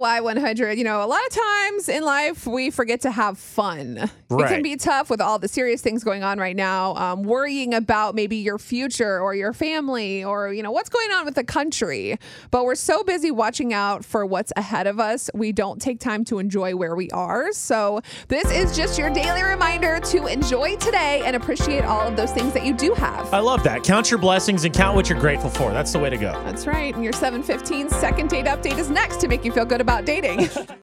Y100, you know, a lot of times in life we forget to have fun. It can be tough with all the serious things going on right now, um, worrying about maybe your future or your family or, you know, what's going on with the country. But we're so busy watching out for what's ahead of us, we don't take time to enjoy where we are. So, this is just your daily reminder to enjoy today and appreciate all of those things that you do have. I love that. Count your blessings and count what you're grateful for. That's the way to go. That's right. And your 715 second date update is next to make you feel good about dating.